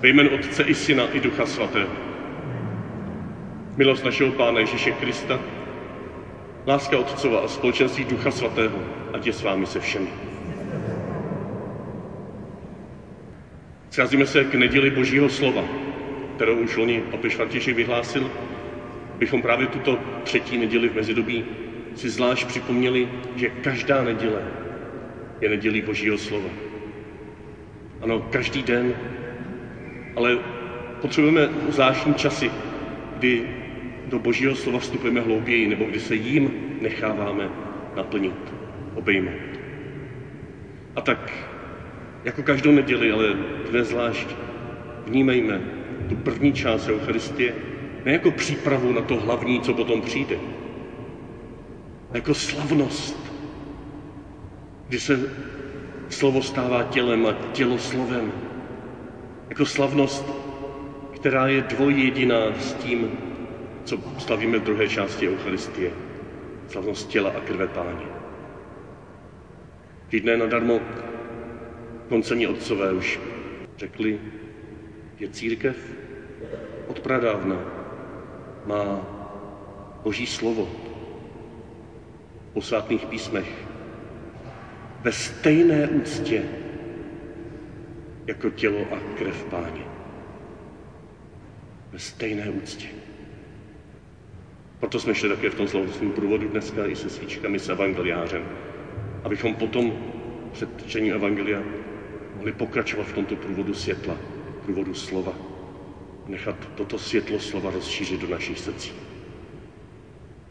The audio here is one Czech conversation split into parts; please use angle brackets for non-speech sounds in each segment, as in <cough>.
Ve jménu Otce i Syna i Ducha Svatého. Milost našeho Pána Ježíše Krista, láska Otcova a společenství Ducha Svatého, ať je s vámi se všemi. Scházíme se k neděli Božího slova, kterou už loni papež František vyhlásil, bychom právě tuto třetí neděli v mezidobí si zvlášť připomněli, že každá neděle je nedělí Božího slova. Ano, každý den, ale potřebujeme zvláštní časy, kdy do Božího slova vstupujeme hlouběji, nebo kdy se jím necháváme naplnit, obejmout. A tak, jako každou neděli, ale dnes zvlášť, vnímejme tu první část Eucharistie ne jako přípravu na to hlavní, co potom přijde, jako slavnost, kdy se slovo stává tělem a tělo slovem. Jako slavnost, která je dvojjediná s tím, co slavíme v druhé části Eucharistie. Slavnost těla a krve páně. Ne nadarmo koncení otcové už řekli, že církev od pradávna má Boží slovo v posvátných písmech ve stejné úctě jako tělo a krev páně. Ve stejné úctě. Proto jsme šli také v tom slavnostním průvodu dneska i se svíčkami s evangeliářem, abychom potom před čtením evangelia mohli pokračovat v tomto průvodu světla, průvodu slova. Nechat toto světlo slova rozšířit do našich srdcí.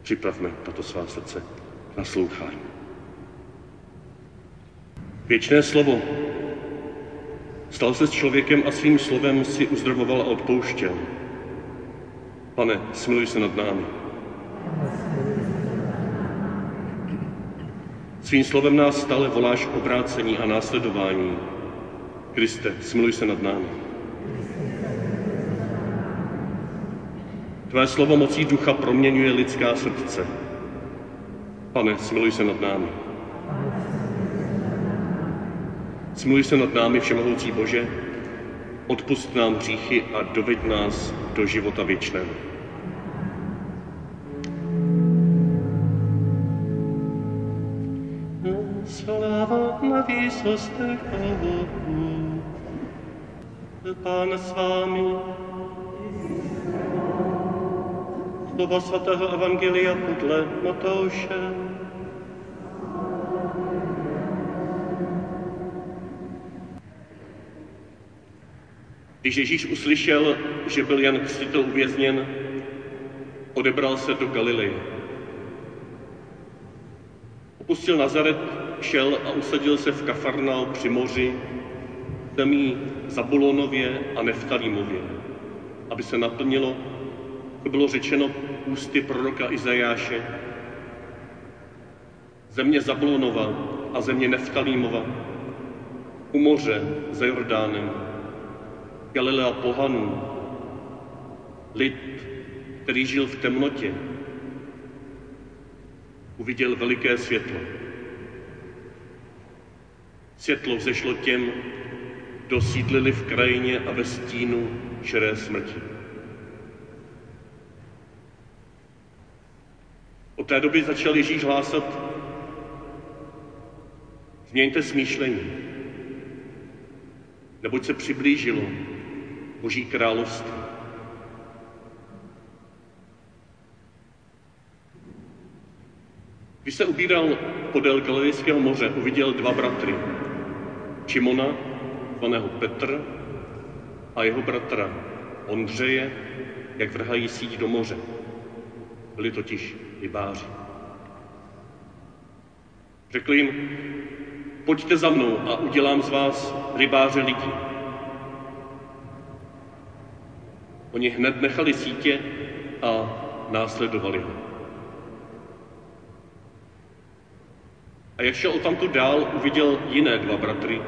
Připravme tato svá srdce na slouchání. Věčné slovo stal se s člověkem a svým slovem si uzdravoval a odpouštěl. Pane, smiluj se nad námi. Svým slovem nás stále voláš obrácení a následování. Kriste, smiluj se nad námi. Tvé slovo mocí ducha proměňuje lidská srdce. Pane, smiluj se nad námi. Smiluj se nad námi, Všemohoucí Bože, odpust nám hříchy a doveď nás do života věčného. Sláva na výsostech Bohu. Pán s vámi. Slova svatého Evangelia podle Matouše. Když Ježíš uslyšel, že byl Jan Křtitel uvězněn, odebral se do Galileje. Opustil Nazaret, šel a usadil se v Kafarnal při moři, zemí Zabulonově a Neftalímově, aby se naplnilo, to bylo řečeno ústy proroka Izajáše, země Zabulonova a země Neftalímova, u moře za Jordánem, Galilea pohanů, lid, který žil v temnotě, uviděl veliké světlo. Světlo vzešlo těm, kdo sídlili v krajině a ve stínu šeré smrti. Od té doby začal Ježíš hlásat, změňte smýšlení, neboť se přiblížilo Boží království. Když se ubíral podél Galilejského moře, uviděl dva bratry. Šimona, zvaného Petr, a jeho bratra Ondřeje, jak vrhají síť do moře. Byli totiž rybáři. Řekl jim, pojďte za mnou a udělám z vás rybáře lidí. Oni hned nechali sítě a následovali ho. A jak šel tamto dál, uviděl jiné dva bratry,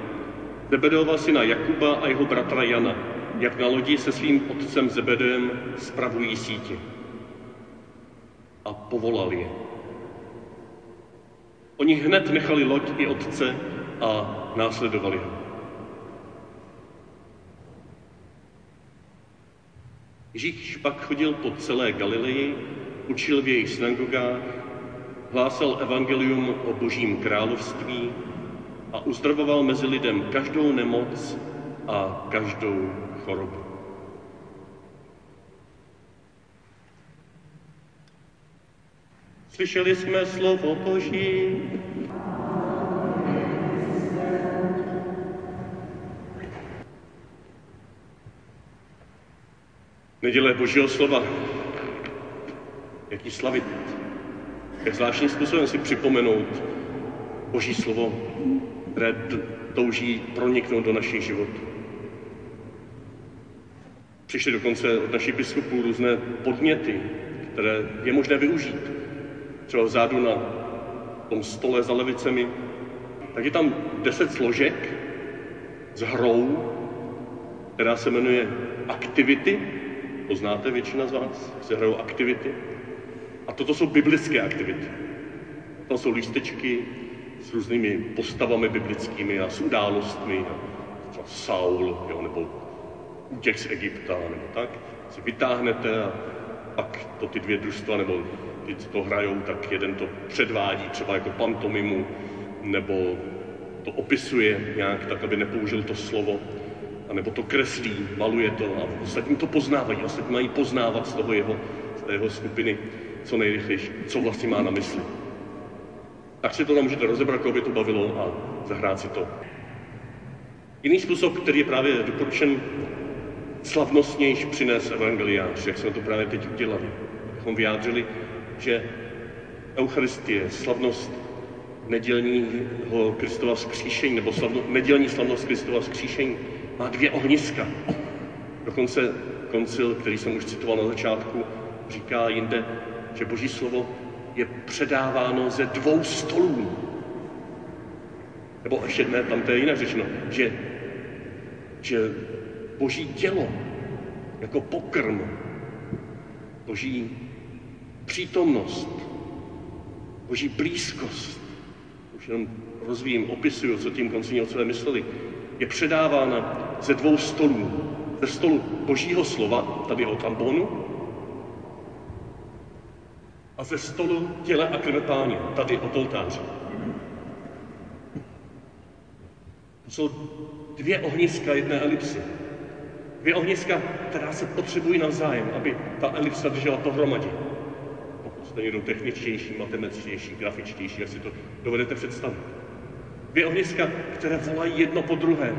Zebedeova syna Jakuba a jeho bratra Jana, jak na lodi se svým otcem Zebedeem spravují sítě. A povolal je. Oni hned nechali loď i otce a následovali ho. Ježíš pak chodil po celé Galileji, učil v jejich synagogách, hlásal evangelium o božím království a uzdravoval mezi lidem každou nemoc a každou chorobu. Slyšeli jsme slovo Boží. Neděle Božího slova, jak ji slavit, jak zvláštním způsobem si připomenout Boží slovo, které touží proniknout do našich životů. Přišly dokonce od našich biskupů různé podněty, které je možné využít. Třeba vzadu na tom stole za levicemi, tak je tam deset složek s hrou, která se jmenuje aktivity, to znáte většina z vás, se hrajou aktivity. A toto jsou biblické aktivity. To jsou lístečky s různými postavami biblickými a s událostmi, třeba Saul, jo, nebo útěk z Egypta, nebo tak. Si vytáhnete a pak to ty dvě družstva, nebo ty, co to hrajou, tak jeden to předvádí třeba jako pantomimu, nebo to opisuje nějak tak, aby nepoužil to slovo nebo to kreslí, maluje to a ostatní to poznávají. Ostatní mají poznávat z toho jeho, z té jeho skupiny co nejrychlejší, co vlastně má na mysli. Tak si to tam můžete rozebrat, koho by to bavilo a zahrát si to. Jiný způsob, který je právě doporučen slavnostnější přinést evangeliář, jak jsme to právě teď udělali. Abychom vyjádřili, že Eucharistie, slavnost nedělního Kristova vzkříšení, nebo slavno, nedělní slavnost Kristova vzkříšení, má dvě ohniska. Dokonce koncil, který jsem už citoval na začátku, říká jinde, že Boží slovo je předáváno ze dvou stolů. Nebo ještě ne, tam to je jinak řečeno, že, že Boží tělo jako pokrm, Boží přítomnost, Boží blízkost, už jenom rozvíjím, opisuju, co tím koncilní otcové mysleli, je předávána ze dvou stolů. Ze stolu božího slova, tady od ambonu, a ze stolu těle a krve páně, tady od oltáře. To jsou dvě ohniska jedné elipsy. Dvě ohniska, která se potřebují navzájem, aby ta elipsa držela pohromadě. Pokud jste někdo techničtější, matematičtější, grafičtější, jak si to dovedete představit. Dvě ohniska, které volají jedno po druhém,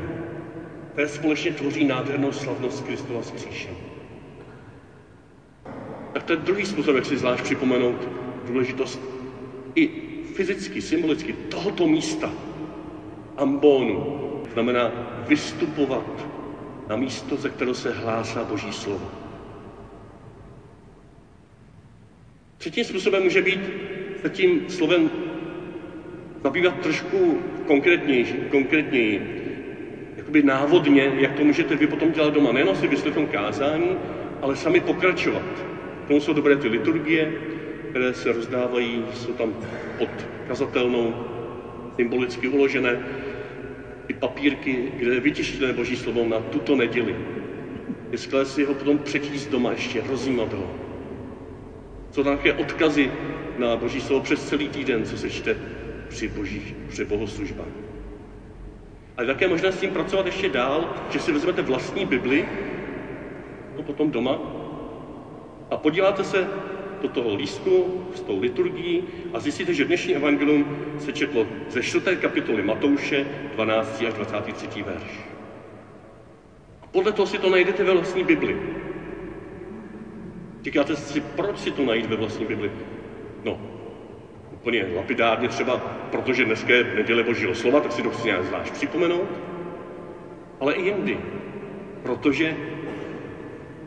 které společně tvoří nádhernou slavnost Kristova skříšení. Tak to je druhý způsob, jak si zvlášť připomenout důležitost i fyzicky, symbolicky tohoto místa, ambonu, znamená vystupovat na místo, ze kterého se hlásá Boží slovo. Třetím způsobem může být se tím slovem zabývat trošku konkrétněji, konkrétněji, jakoby návodně, jak to můžete vy potom dělat doma. Nejenom si vyslechnout kázání, ale sami pokračovat. K tomu jsou dobré ty liturgie, které se rozdávají, jsou tam pod kazatelnou, symbolicky uložené, ty papírky, kde je vytištěné Boží slovo na tuto neděli. Je skvělé si ho potom přečíst doma ještě, rozjímat ho. Jsou tam nějaké odkazy na Boží slovo přes celý týden, co se čte při božích, při bohoslužbách. Ale také možná s tím pracovat ještě dál, že si vezmete vlastní Bibli, to potom doma, a podíváte se do toho lístku s tou liturgií a zjistíte, že dnešní evangelium se četlo ze 4. kapitoly Matouše 12. až 23. verš. A podle toho si to najdete ve vlastní Bibli. Říkáte si, proč si to najít ve vlastní Bibli? No, úplně lapidárně třeba, protože dneska je neděle Božího slova, tak si to chci nějak zvlášť připomenout, ale i jindy, protože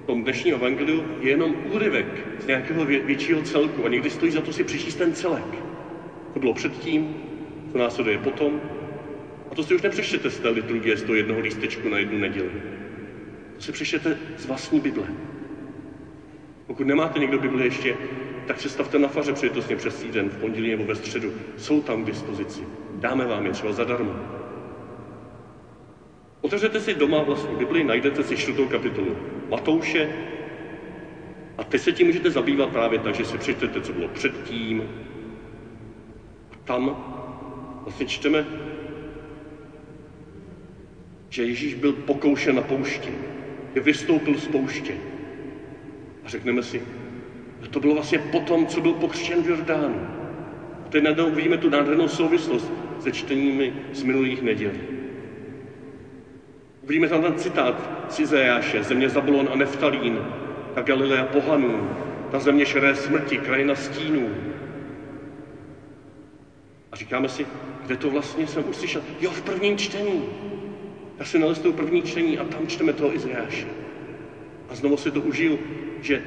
v tom dnešním evangeliu je jenom úryvek z nějakého většího celku a někdy stojí za to si přečíst ten celek. To bylo předtím, co následuje potom. A to si už nepřečtete z té liturgie, z toho jednoho lístečku na jednu neděli. To si přečtete z vlastní Bible. Pokud nemáte někdo Bibli ještě, tak se stavte na faře příležitostně přes týden, v pondělí nebo ve středu. Jsou tam k dispozici. Dáme vám je třeba zadarmo. Otevřete si doma vlastní Bibli, najdete si čtvrtou kapitolu Matouše A teď se tím můžete zabývat právě tak, že si přečtete, co bylo předtím. A tam vlastně čteme, že Ježíš byl pokoušen na poušti, že vystoupil z pouště. A řekneme si, že to bylo vlastně potom, co byl pokřtěn v Jordánu. A teď najednou vidíme tu nádhernou souvislost se čteními z minulých nedělí. Uvidíme tam ten citát z Izajáše, země Zabulon a Neftalín, ta Galilea pohanů, ta země šeré smrti, krajina stínů. A říkáme si, kde to vlastně jsem uslyšel? Jo, v prvním čtení. Já si nalistuju první čtení a tam čteme toho Izajáše. A znovu si to užiju, že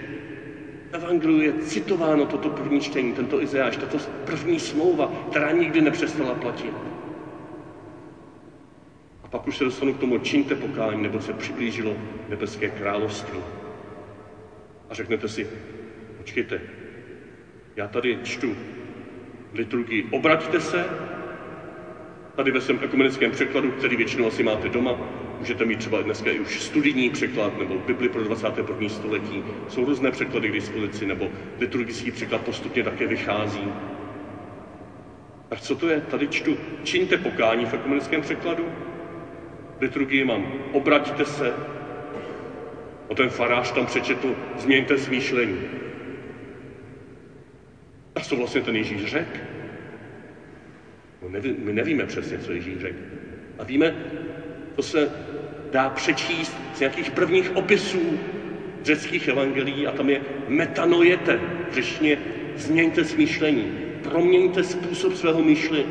Evangeliu je citováno toto první čtení, tento Izajáš, tato první smlouva, která nikdy nepřestala platit. A pak už se dostanu k tomu, čiňte pokání, nebo se přiblížilo nebeské království. A řeknete si, počkejte, já tady čtu liturgii, obraťte se, tady ve svém ekumenickém překladu, který většinou asi máte doma, můžete mít třeba dneska i už studijní překlad nebo Bibli pro 21. století. Jsou různé překlady k dispozici, nebo liturgický překlad postupně také vychází. Tak co to je? Tady čtu, čiňte pokání v ekumenickém překladu. Liturgii mám, obraťte se. O ten farář tam přečetl, změňte smýšlení. A co vlastně ten Ježíš řekl? No neví, my nevíme přesně, co Ježíš řekl. A víme, to se dá přečíst z nějakých prvních opisů řeckých evangelií a tam je metanojete, řečně změňte smýšlení, proměňte způsob svého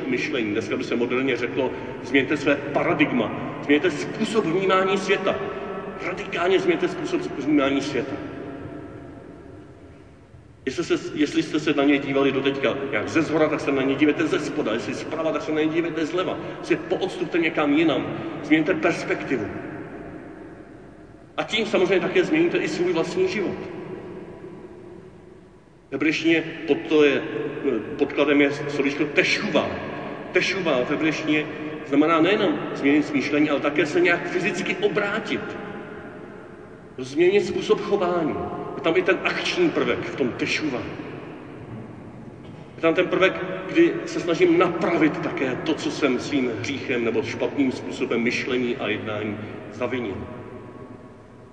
myšlení. Dneska by se moderně řeklo, změňte své paradigma, změňte způsob vnímání světa. Radikálně změňte způsob vnímání světa. Jestli, se, jestli jste se na ně dívali do teďka jak ze zhora, tak se na ně dívejte ze spoda. Jestli zprava, tak se na ně dívejte zleva. Jestli poodstupte někam jinam. Změňte perspektivu. A tím samozřejmě také změníte i svůj vlastní život. Hebrejštině pod to je, podkladem je slovíčko tešuva. Tešuva v hebrejštině znamená nejenom změnit smýšlení, ale také se nějak fyzicky obrátit. Změnit způsob chování. Je tam i ten akční prvek v tom tešuva. Je tam ten prvek, kdy se snažím napravit také to, co jsem svým hříchem nebo špatným způsobem myšlení a jednání zavinil.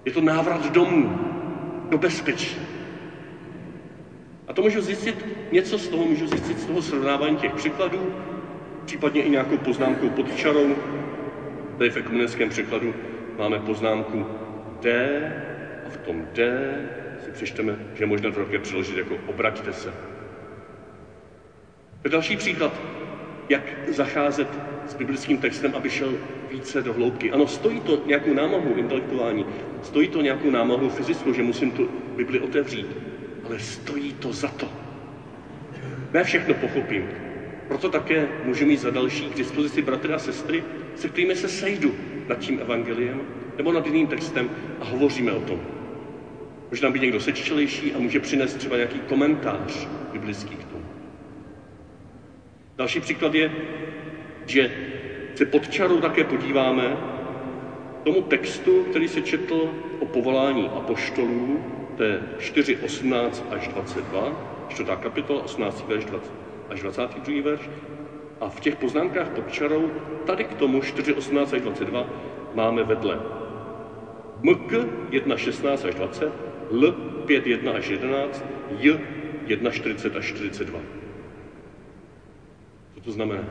Je to návrat domů, do bezpečí. A to můžu zjistit, něco z toho můžu zjistit z toho srovnávání těch překladů, případně i nějakou poznámkou pod čarou. Tady v ekumenickém překladu máme poznámku D a v tom D přečteme, že je možné to také přeložit jako obraťte se. To další příklad, jak zacházet s biblickým textem, aby šel více do hloubky. Ano, stojí to nějakou námahu intelektuální, stojí to nějakou námahu fyzickou, že musím tu Bibli otevřít, ale stojí to za to. Ne všechno pochopím. Proto také můžu mít za další k dispozici bratry a sestry, se kterými se sejdu nad tím evangeliem nebo nad jiným textem a hovoříme o tom. Tam být někdo sečtělejší a může přinést třeba nějaký komentář biblický k tomu. Další příklad je, že se pod čarou také podíváme tomu textu, který se četl o povolání apoštolů, to je 4, 18 až 22, čtvrtá kapitola, 18. verš 20, až 22. verš. A v těch poznámkách pod čarou, tady k tomu 4, 18 až 22, máme vedle MK 1, 16 až 20, L 5, 1 až 11, J 1, 40 až 42. Co to znamená?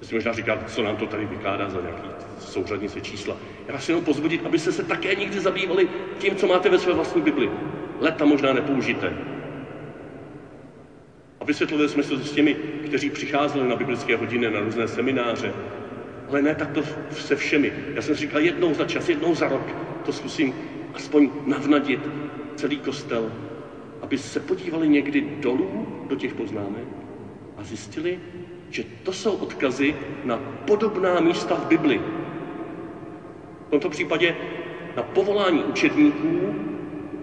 Vy si možná říkáte, co nám to tady vykládá za nějaký souřadnice čísla. Já vás jenom pozvodit, abyste se také někdy zabývali tím, co máte ve své vlastní Bibli. Leta možná nepoužité. A vysvětlili jsme se s těmi, kteří přicházeli na biblické hodiny, na různé semináře, ale ne takto se všemi. Já jsem říkal jednou za čas, jednou za rok, to zkusím aspoň navnadit celý kostel, aby se podívali někdy dolů do těch poznámek a zjistili, že to jsou odkazy na podobná místa v Bibli. V tomto případě na povolání učedníků,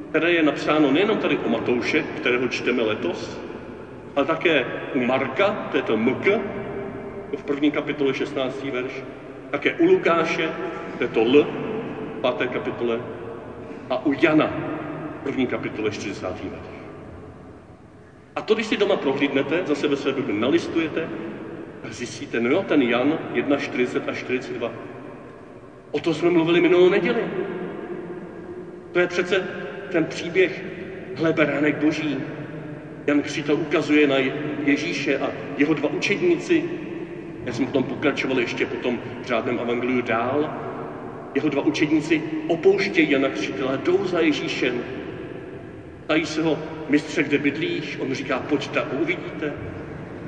které je napsáno nejenom tady o Matouše, kterého čteme letos, ale také u Marka, to je to MK, v první kapitole 16. verš, také u Lukáše, to je to L, v páté kapitole, a u Jana, první kapitole 40. verš. A to, když si doma prohlídnete, zase ve své Bibli nalistujete, zjistíte, no jo, ten Jan 1, 40 a 42. O to jsme mluvili minulou neděli. To je přece ten příběh hleberánek boží. Jan Křtitel ukazuje na Ježíše a jeho dva učedníci. Já jsem potom pokračoval ještě potom v řádném evangeliu dál. Jeho dva učedníci opouštějí Jana Křtitele, jdou za Ježíšem. Tají se ho, mistře, kde bydlíš? On říká, pojďte uvidíte.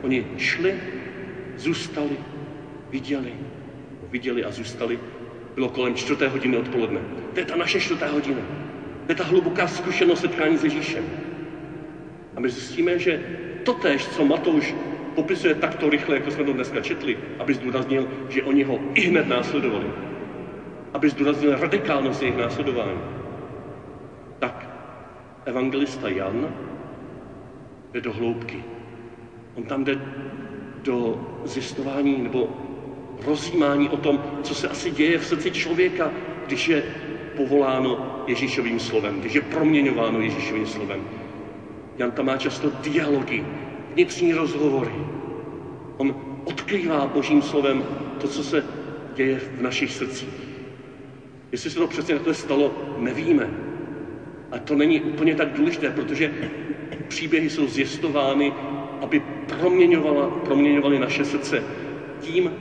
Oni šli, zůstali, viděli, viděli a zůstali. Bylo kolem čtvrté hodiny odpoledne. To je ta naše čtvrtá hodina. To je ta hluboká zkušenost setkání s Ježíšem. A my zjistíme, že to tež, co Matouš popisuje takto rychle, jako jsme to dneska četli, aby zdůraznil, že oni ho i hned následovali. Aby zdůraznil radikálnost jejich následování. Tak evangelista Jan jde do hloubky. On tam jde do zjistování nebo rozjímání o tom, co se asi děje v srdci člověka, když je povoláno Ježíšovým slovem, když je proměňováno Ježíšovým slovem. Jan tam má často dialogy, vnitřní rozhovory. On odkrývá Božím slovem to, co se děje v našich srdcích. Jestli se to přesně takhle stalo, nevíme. A to není úplně tak důležité, protože příběhy jsou zjistovány, aby proměňovaly naše srdce tím,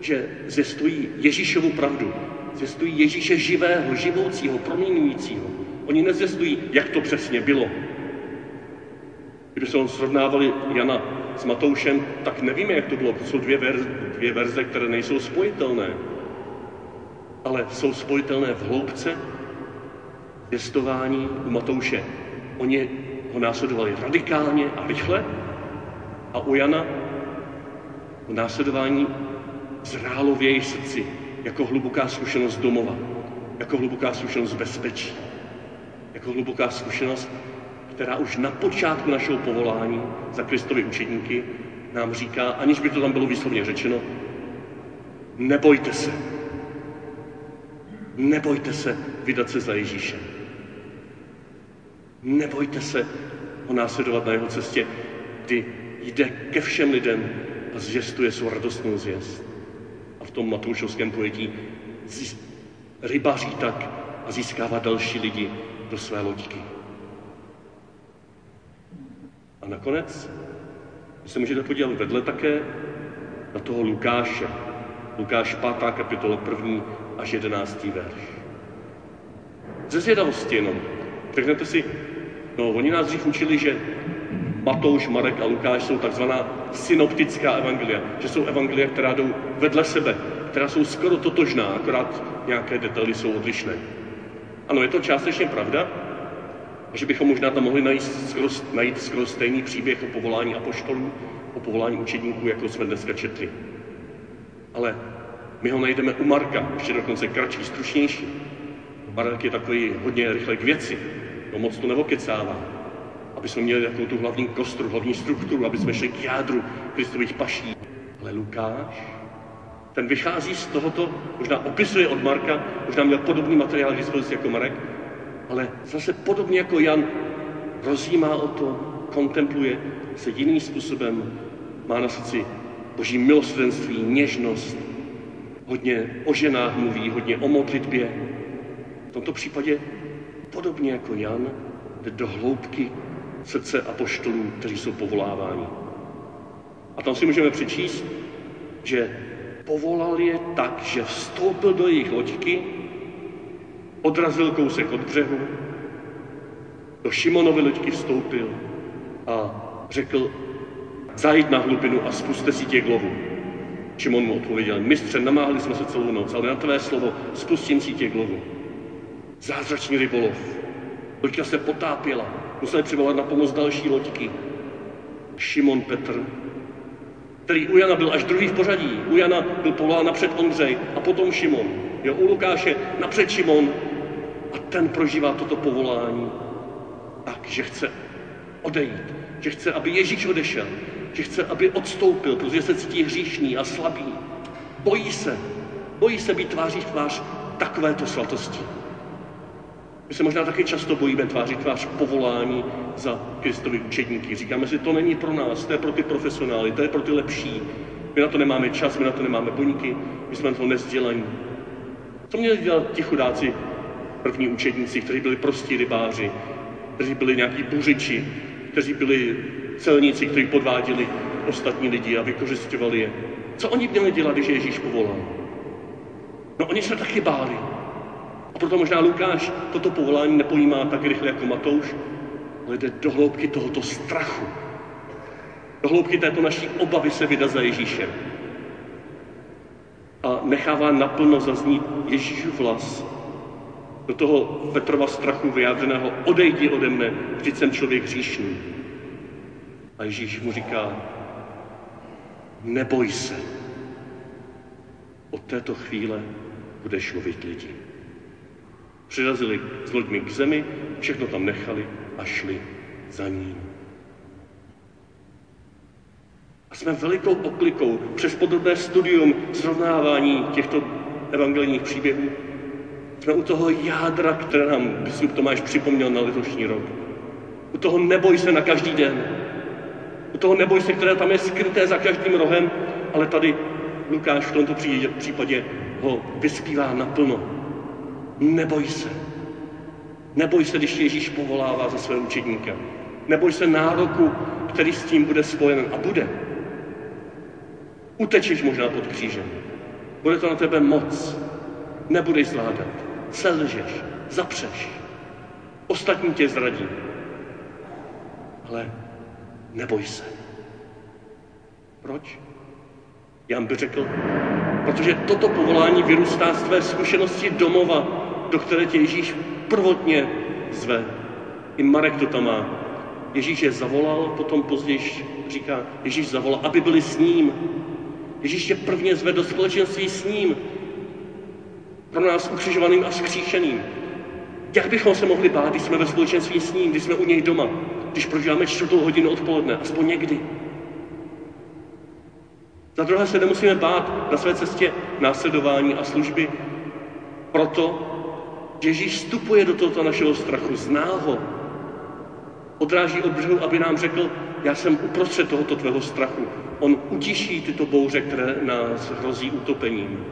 že zjistují Ježíšovu pravdu, zjistují Ježíše živého, živoucího, proměňujícího. Oni nezjistují, jak to přesně bylo. Když jsme srovnávali Jana s Matoušem, tak nevíme, jak to bylo. To jsou dvě, verze, dvě verze, které nejsou spojitelné. Ale jsou spojitelné v hloubce pěstování u Matouše. Oni ho následovali radikálně a rychle a u Jana o následování zrálo v jejich srdci jako hluboká zkušenost domova, jako hluboká zkušenost bezpečí, jako hluboká zkušenost, která už na počátku našeho povolání za Kristovi učedníky nám říká, aniž by to tam bylo výslovně řečeno, nebojte se. Nebojte se vydat se za Ježíšem. Nebojte se ho následovat na jeho cestě, kdy jde ke všem lidem a zvěstuje svou radostnou zvěst. A v tom matoušovském pojetí rybaří tak a získává další lidi do své loďky. A nakonec se můžete podívat vedle také na toho Lukáše. Lukáš 5. kapitola 1. až 11. verš. Ze zvědavosti jenom. Řeknete si, no oni nás dřív učili, že Matouš, Marek a Lukáš jsou takzvaná synoptická evangelia, že jsou evangelia, která jdou vedle sebe, která jsou skoro totožná, akorát nějaké detaily jsou odlišné. Ano, je to částečně pravda, že bychom možná tam mohli najít skoro, najít skoro stejný příběh o povolání apoštolů, o povolání učedníků, jako jsme dneska četli. Ale my ho najdeme u Marka, ještě dokonce kratší, stručnější. Marek je takový hodně rychle k věci, no moc to nevokecává. Aby jsme měli takovou tu hlavní kostru, hlavní strukturu, aby jsme šli k jádru Kristových paší. Ale Lukáš, ten vychází z tohoto, možná opisuje od Marka, možná měl podobný materiál k dispozici jako Marek, ale zase podobně jako Jan rozjímá o to, kontempluje se jiným způsobem, má na srdci boží milosrdenství, něžnost, hodně o ženách mluví, hodně o modlitbě. V tomto případě podobně jako Jan jde do hloubky srdce apoštolů, kteří jsou povoláváni. A tam si můžeme přečíst, že povolal je tak, že vstoupil do jejich loďky odrazil kousek od břehu, do Šimonovy loďky vstoupil a řekl, zajít na hlubinu a spuste si těch lovu. Šimon mu odpověděl, mistře, namáhli jsme se celou noc, ale na tvé slovo spustím si těch lovu. Zázračný rybolov. Loďka se potápěla, museli přivolat na pomoc další loďky. Šimon Petr, který u Jana byl až druhý v pořadí. U Jana byl povolán napřed Ondřej a potom Šimon. Jo, u Lukáše napřed Šimon a ten prožívá toto povolání tak, že chce odejít, že chce, aby Ježíš odešel, že chce, aby odstoupil, protože se cítí hříšný a slabý. Bojí se, bojí se být tváří v tvář takovéto svatosti. My se možná taky často bojíme tváři tvář povolání za Kristovi učedníky. Říkáme si, to není pro nás, to je pro ty profesionály, to je pro ty lepší. My na to nemáme čas, my na to nemáme buňky, my jsme na to nezdělaní. Co měli dělat ti chudáci, první učedníci, kteří byli prostí rybáři, kteří byli nějaký buřiči, kteří byli celníci, kteří podváděli ostatní lidi a vykořišťovali je. Co oni měli dělat, když Ježíš povolal? No oni se taky báli. A proto možná Lukáš toto povolání nepojímá tak rychle jako Matouš, ale jde do hloubky tohoto strachu. Do hloubky této naší obavy se vydat za Ježíšem. A nechává naplno zaznít Ježíšův vlas do toho Petrova strachu vyjádřeného odejdi ode mne, vždyť jsem člověk hříšný. A Ježíš mu říká, neboj se, od této chvíle budeš lovit lidi. Přirazili s loďmi k zemi, všechno tam nechali a šli za ním. A jsme velikou oklikou přes podrobné studium srovnávání těchto evangelijních příběhů. Jsme u toho jádra, které nám biskup Tomáš připomněl na letošní rok. U toho neboj se na každý den. Toho neboj se, které tam je skryté za každým rohem, ale tady Lukáš v tomto případě ho vyspívá naplno. Neboj se. Neboj se, když Ježíš povolává za své učedníka. Neboj se nároku, který s tím bude spojen a bude. Utečeš možná pod křížem. Bude to na tebe moc. Nebudeš zvládat. Selžeš, zapřeš. Ostatní tě zradí. Ale neboj se. Proč? Jan by řekl, protože toto povolání vyrůstá z tvé zkušenosti domova, do které tě Ježíš prvotně zve. I Marek to tam má. Ježíš je zavolal, potom později říká, Ježíš zavolal, aby byli s ním. Ježíš tě prvně zve do společenství s ním. Pro nás ukřižovaným a skříšeným. Jak bychom se mohli bát, když jsme ve společenství s ním, když jsme u něj doma, když prožíváme čtvrtou hodinu odpoledne, aspoň někdy. Za druhé se nemusíme bát na své cestě následování a služby, proto, že Ježíš vstupuje do tohoto našeho strachu, zná ho, odráží od břehu, aby nám řekl, já jsem uprostřed tohoto tvého strachu. On utiší tyto bouře, které nás hrozí utopením.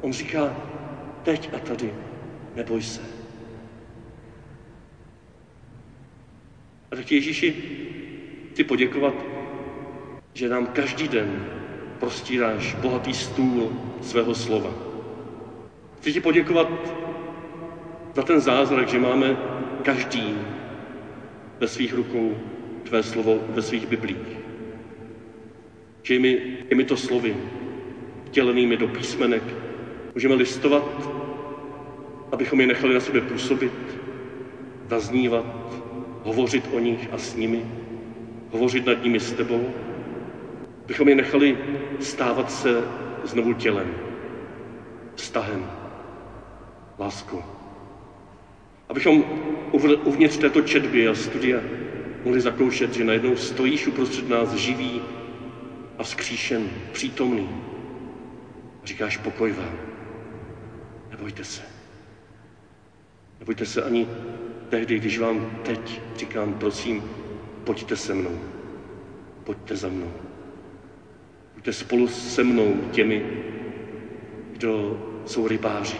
On říká, teď a tady, neboj se. A tak Ježíši chci poděkovat, že nám každý den prostíráš bohatý stůl svého slova. Chci ti poděkovat za ten zázrak, že máme každý ve svých rukou tvé slovo ve svých biblích. Že my těmito slovy, vtělenými do písmenek, můžeme listovat, abychom je nechali na sebe působit, zaznívat, hovořit o nich a s nimi, hovořit nad nimi s tebou, bychom je nechali stávat se znovu tělem, vztahem, láskou. Abychom uvnitř této četby a studia mohli zakoušet, že najednou stojíš uprostřed nás živý a vzkříšen, přítomný. A říkáš pokoj vám. Nebojte se. Nebojte se ani tehdy, když vám teď říkám, prosím, pojďte se mnou. Pojďte za mnou. Buďte spolu se mnou těmi, kdo jsou rybáři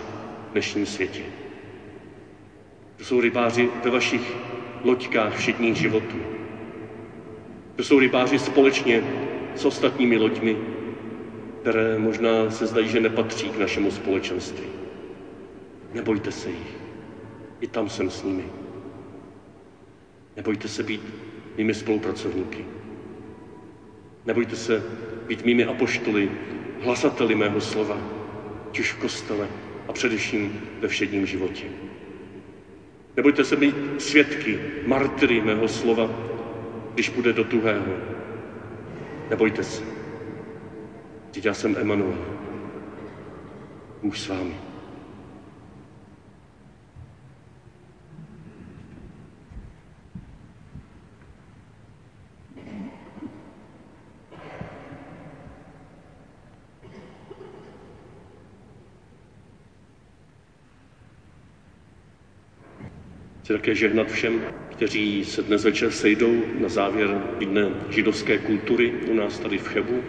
v dnešním světě. Kdo jsou rybáři ve vašich loďkách všedních životů. Kdo jsou rybáři společně s ostatními loďmi, které možná se zdají, že nepatří k našemu společenství. Nebojte se jich. I tam jsem s nimi. Nebojte se být mými spolupracovníky. Nebojte se být mými apoštoly, hlasateli mého slova, už v kostele a především ve všedním životě. Nebojte se být svědky, martyry mého slova, když půjde do tuhého. Nebojte se. Vždyť já jsem Emanuel. Bůh s vámi. Chci také žehnat všem, kteří se dnes večer sejdou na závěr dne židovské kultury u nás tady v Chebu.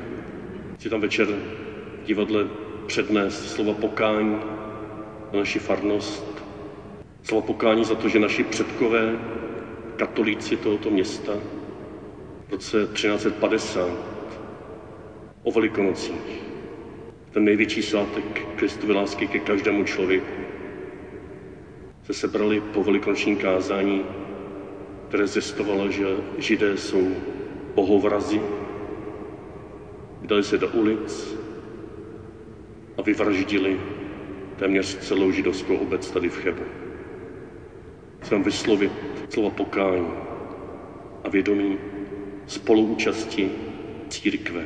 Chci tam večer v divadle přednést slova pokání na naši farnost, slova pokání za to, že naši předkové, katolíci tohoto města, v roce 1350 o velikonocích, ten největší svátek Kristovy lásky ke každému člověku, se sebrali po velikonočním kázání, které zjistovalo, že židé jsou bohovrazi, vydali se do ulic a vyvraždili téměř celou židovskou obec tady v Chebu. Chcem vyslovit slova pokání a vědomí spoluúčasti církve,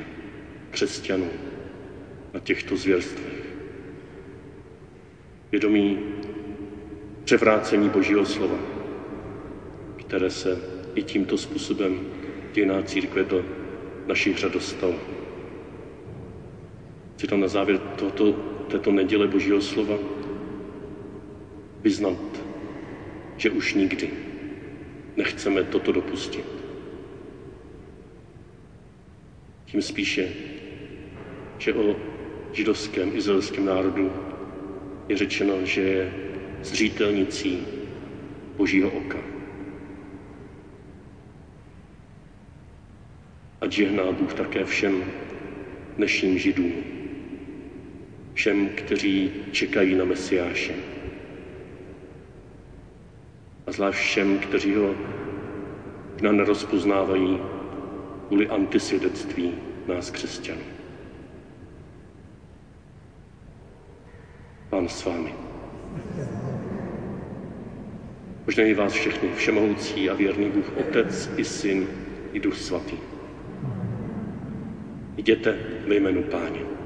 křesťanů na těchto zvěrstvech. Vědomí převrácení Božího slova, které se i tímto způsobem dějná církve do našich řad dostalo. Chci tam na závěr tohoto, této neděle Božího slova vyznat, že už nikdy nechceme toto dopustit. Tím spíše, že o židovském, izraelském národu je řečeno, že je zřítelnicí Božího oka. A žehná Bůh také všem dnešním Židům, všem, kteří čekají na Mesiáše. A zvlášť všem, kteří ho na nerozpoznávají kvůli antisvědectví nás křesťanů. Pán s vámi. <laughs> Požehnej vás všechny, všemohoucí a věrný Bůh, Otec i Syn i Duch Svatý. Jděte ve jménu Páně.